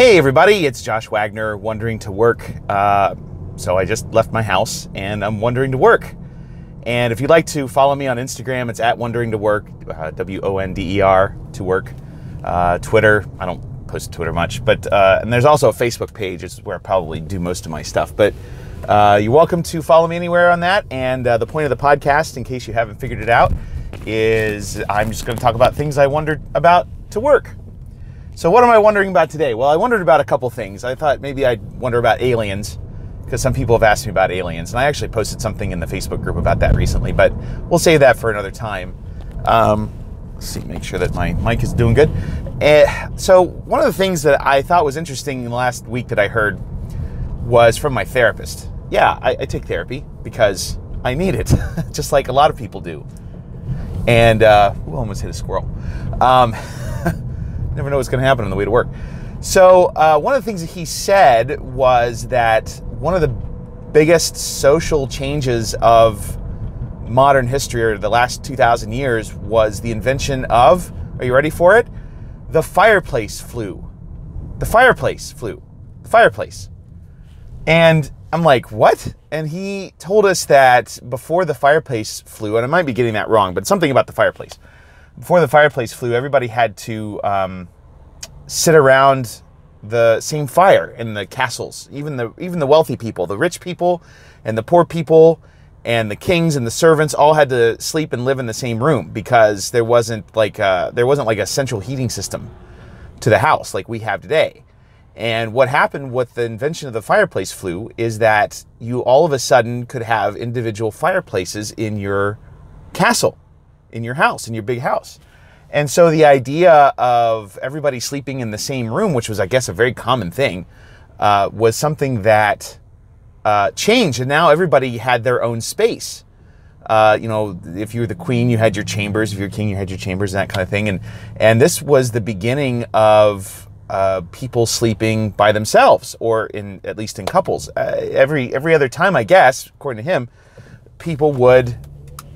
Hey, everybody, it's Josh Wagner, wondering to work. Uh, so I just left my house and I'm wondering to work. And if you'd like to follow me on Instagram, it's at wondering to work, uh, W O N D E R, to work. Uh, Twitter, I don't post Twitter much, but, uh, and there's also a Facebook page, it's where I probably do most of my stuff. But uh, you're welcome to follow me anywhere on that. And uh, the point of the podcast, in case you haven't figured it out, is I'm just going to talk about things I wondered about to work. So, what am I wondering about today? Well, I wondered about a couple things. I thought maybe I'd wonder about aliens because some people have asked me about aliens, and I actually posted something in the Facebook group about that recently, but we'll save that for another time. Um, let's see, make sure that my mic is doing good. Uh, so, one of the things that I thought was interesting in the last week that I heard was from my therapist. Yeah, I, I take therapy because I need it, just like a lot of people do. And, uh, ooh, almost hit a squirrel. Um, never know what's going to happen on the way to work. So, uh, one of the things that he said was that one of the biggest social changes of modern history or the last 2,000 years was the invention of, are you ready for it? The fireplace flue. The fireplace flue. The fireplace. And I'm like, what? And he told us that before the fireplace flue, and I might be getting that wrong, but something about the fireplace before the fireplace flue, everybody had to um, sit around the same fire in the castles. Even the even the wealthy people, the rich people, and the poor people, and the kings and the servants all had to sleep and live in the same room because there wasn't like a, there wasn't like a central heating system to the house like we have today. And what happened with the invention of the fireplace flue is that you all of a sudden could have individual fireplaces in your castle in your house, in your big house. And so the idea of everybody sleeping in the same room, which was, I guess, a very common thing, uh, was something that uh, changed. And now everybody had their own space. Uh, you know, if you were the queen, you had your chambers. If you're king, you had your chambers and that kind of thing. And and this was the beginning of uh, people sleeping by themselves, or in at least in couples. Uh, every every other time, I guess, according to him, people would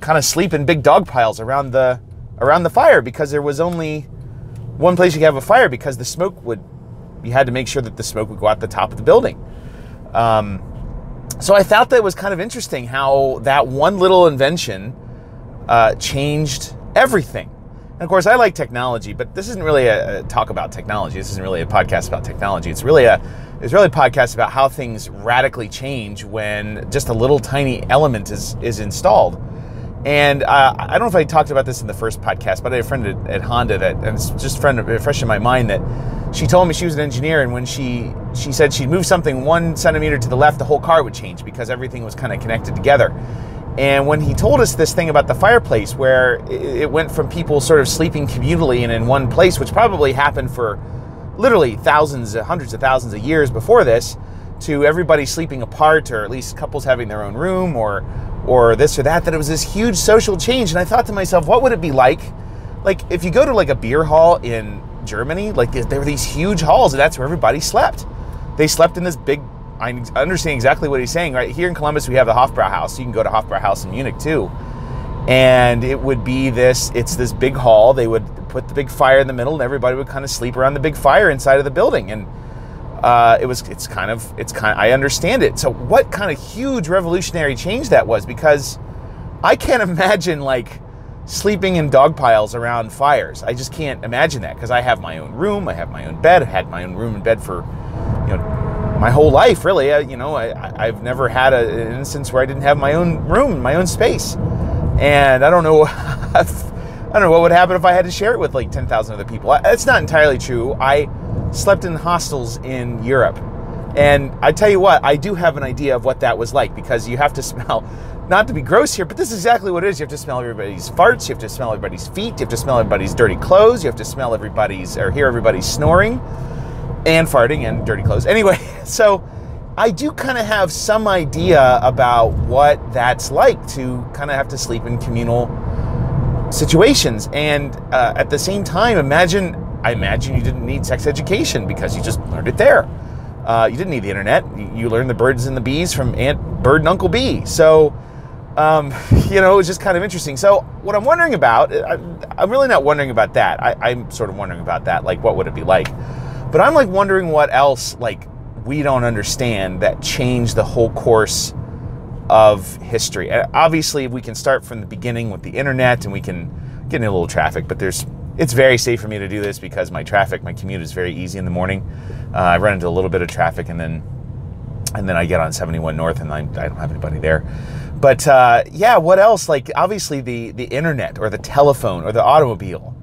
kind of sleep in big dog piles around the around the fire because there was only one place you could have a fire because the smoke would you had to make sure that the smoke would go out the top of the building. Um, so I thought that was kind of interesting how that one little invention uh, changed everything. And of course, I like technology, but this isn't really a, a, talk about technology. This isn't really a podcast about technology. It's really a it's really a podcast about how things radically change when just a little tiny element is is installed. And uh, I don't know if I talked about this in the first podcast, but I had a friend at, at Honda that, and it's just friend, fresh in my mind that she told me she was an engineer, and when she she said she'd move something one centimeter to the left, the whole car would change because everything was kind of connected together. And when he told us this thing about the fireplace, where it went from people sort of sleeping communally and in one place, which probably happened for literally thousands, hundreds of thousands of years before this, to everybody sleeping apart, or at least couples having their own room, or or this or that, that it was this huge social change. And I thought to myself, what would it be like? Like if you go to like a beer hall in Germany, like there were these huge halls, and that's where everybody slept. They slept in this big. I understand exactly what he's saying. Right here in Columbus, we have the Hofbrauhaus. You can go to Hofbrauhaus in Munich too, and it would be this. It's this big hall. They would put the big fire in the middle, and everybody would kind of sleep around the big fire inside of the building. And uh, it was it's kind of it's kind of, I understand it. So what kind of huge revolutionary change that was because I can't imagine like sleeping in dog piles around fires. I just can't imagine that because I have my own room, I have my own bed, I had my own room and bed for you know my whole life really. I, you know I, I've never had a, an instance where I didn't have my own room, my own space, and I don't know. I don't know what would happen if I had to share it with like 10,000 other people. It's not entirely true. I slept in hostels in Europe. And I tell you what, I do have an idea of what that was like because you have to smell, not to be gross here, but this is exactly what it is. You have to smell everybody's farts, you have to smell everybody's feet, you have to smell everybody's dirty clothes, you have to smell everybody's, or hear everybody's snoring and farting and dirty clothes. Anyway, so I do kind of have some idea about what that's like to kind of have to sleep in communal situations. And uh, at the same time, imagine I imagine you didn't need sex education because you just learned it there. Uh, you didn't need the internet. You learned the birds and the bees from Aunt Bird and Uncle Bee. So, um, you know, it was just kind of interesting. So, what I'm wondering about, I, am really not wondering about that. I, I'm sort of wondering about that, like what would it be like? But I'm like wondering what else like we don't understand that changed the whole course of history. Uh, obviously, we can start from the beginning with the internet and we can get in a little traffic, but there's it's very safe for me to do this because my traffic, my commute is very easy in the morning. Uh, I run into a little bit of traffic and then and then I get on 71 North and I, I don't have anybody there. But uh, yeah, what else? Like obviously the the internet or the telephone or the automobile.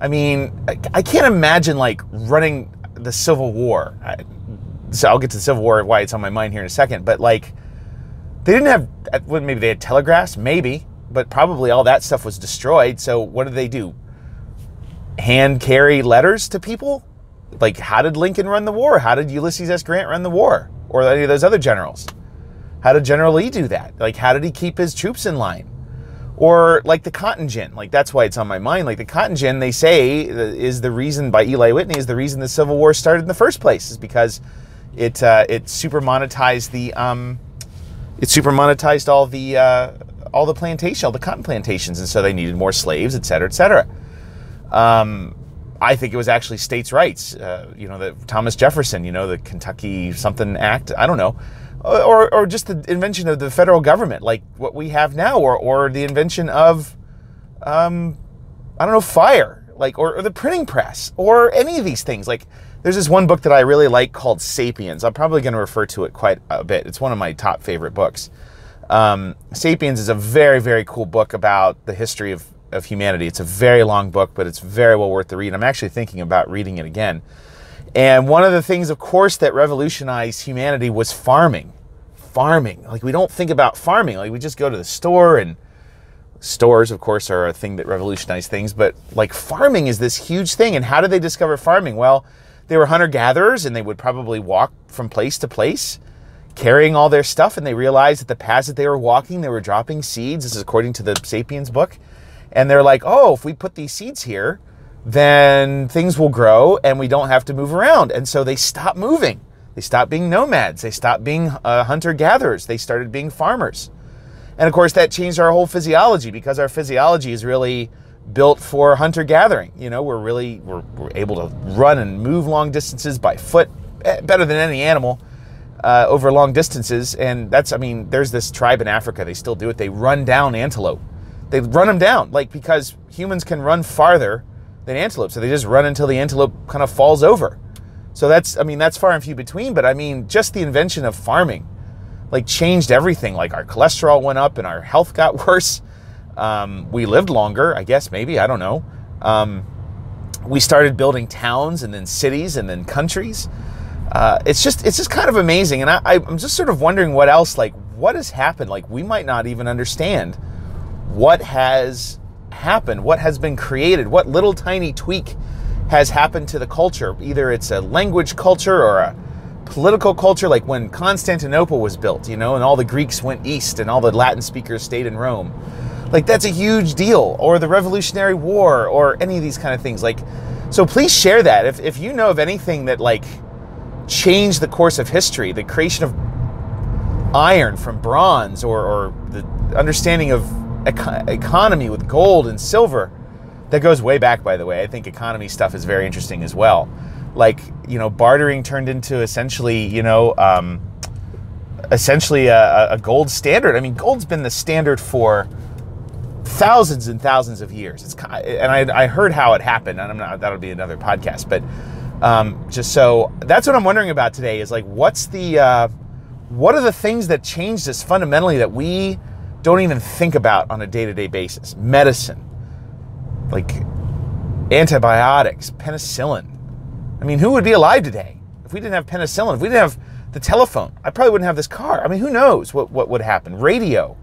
I mean, I, I can't imagine like running the Civil War. I, so I'll get to the Civil War why it's on my mind here in a second. But like, they didn't have uh, well, maybe they had telegraphs, maybe, but probably all that stuff was destroyed. So what did they do? Hand carry letters to people? Like, how did Lincoln run the war? How did Ulysses S. Grant run the war? Or any of those other generals? How did General Lee do that? Like, how did he keep his troops in line? Or like the cotton gin, like that's why it's on my mind. Like the cotton gin, they say is the reason by Eli Whitney is the reason the Civil War started in the first place, is because it uh, it super monetized the um, it super monetized all the uh, all the plantation, all the cotton plantations, and so they needed more slaves, et cetera, et cetera. Um, I think it was actually states' rights. Uh, you know, the Thomas Jefferson, you know, the Kentucky something Act. I don't know or, or just the invention of the federal government, like what we have now, or, or the invention of, um, I don't know, fire, like, or, or the printing press, or any of these things. Like, there's this one book that I really like called Sapiens. I'm probably going to refer to it quite a bit. It's one of my top favorite books. Um, Sapiens is a very, very cool book about the history of, of humanity. It's a very long book, but it's very well worth the read. I'm actually thinking about reading it again. And one of the things, of course, that revolutionized humanity was farming. Farming. Like, we don't think about farming. Like, we just go to the store, and stores, of course, are a thing that revolutionized things. But, like, farming is this huge thing. And how did they discover farming? Well, they were hunter gatherers, and they would probably walk from place to place carrying all their stuff. And they realized that the paths that they were walking, they were dropping seeds. This is according to the Sapiens book. And they're like, oh, if we put these seeds here, then things will grow and we don't have to move around. And so they stop moving. They stopped being nomads. They stopped being uh, hunter gatherers. They started being farmers. And of course, that changed our whole physiology because our physiology is really built for hunter gathering. You know, we're really we're, we're able to run and move long distances by foot eh, better than any animal uh, over long distances. And that's, I mean, there's this tribe in Africa. They still do it. They run down antelope. They run them down, like because humans can run farther than antelope. So they just run until the antelope kind of falls over. So that's, I mean, that's far and few between. But I mean, just the invention of farming, like, changed everything. Like our cholesterol went up and our health got worse. Um, we lived longer, I guess. Maybe I don't know. Um, we started building towns and then cities and then countries. Uh, it's just it's just kind of amazing, and I, I'm just sort of wondering what else, like, what has happened? Like, we might not even understand what has happened, what has been created, what little tiny tweak has happened to the culture. Either it's a language culture or a political culture, like when Constantinople was built, you know, and all the Greeks went east and all the Latin speakers stayed in Rome. Like, that's a huge deal. Or the Revolutionary War or any of these kind of things. Like, so please share that. If, if you know of anything that, like, changed the course of history, the creation of iron from bronze or, or the understanding of economy with gold and silver. That goes way back, by the way. I think economy stuff is very interesting as well. Like, you know, bartering turned into essentially, you know, um, essentially a, a gold standard. I mean, gold's been the standard for thousands and thousands of years. It's and I, I heard how it happened, and I'm not. That'll be another podcast. But um, just so that's what I'm wondering about today is like, what's the uh, what are the things that changed us fundamentally that we don't even think about on a day to day basis. Medicine, like antibiotics, penicillin. I mean, who would be alive today if we didn't have penicillin? If we didn't have the telephone, I probably wouldn't have this car. I mean, who knows what, what would happen? Radio,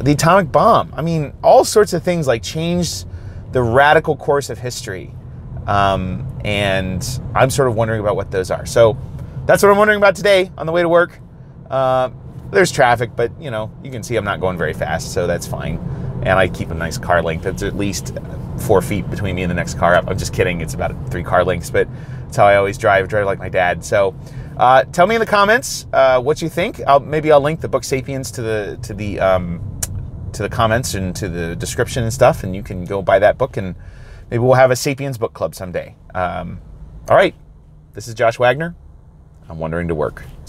the atomic bomb. I mean, all sorts of things like changed the radical course of history. Um, and I'm sort of wondering about what those are. So that's what I'm wondering about today on the way to work. Uh, there's traffic, but you know, you can see I'm not going very fast, so that's fine. And I keep a nice car length. It's at least four feet between me and the next car up. I'm just kidding. It's about three car lengths, but that's how I always drive, drive like my dad. So, uh, tell me in the comments uh, what you think. I'll, maybe I'll link the book *Sapiens* to the to the um, to the comments and to the description and stuff, and you can go buy that book, and maybe we'll have a *Sapiens* book club someday. Um, all right, This is Josh Wagner. I'm wondering to work.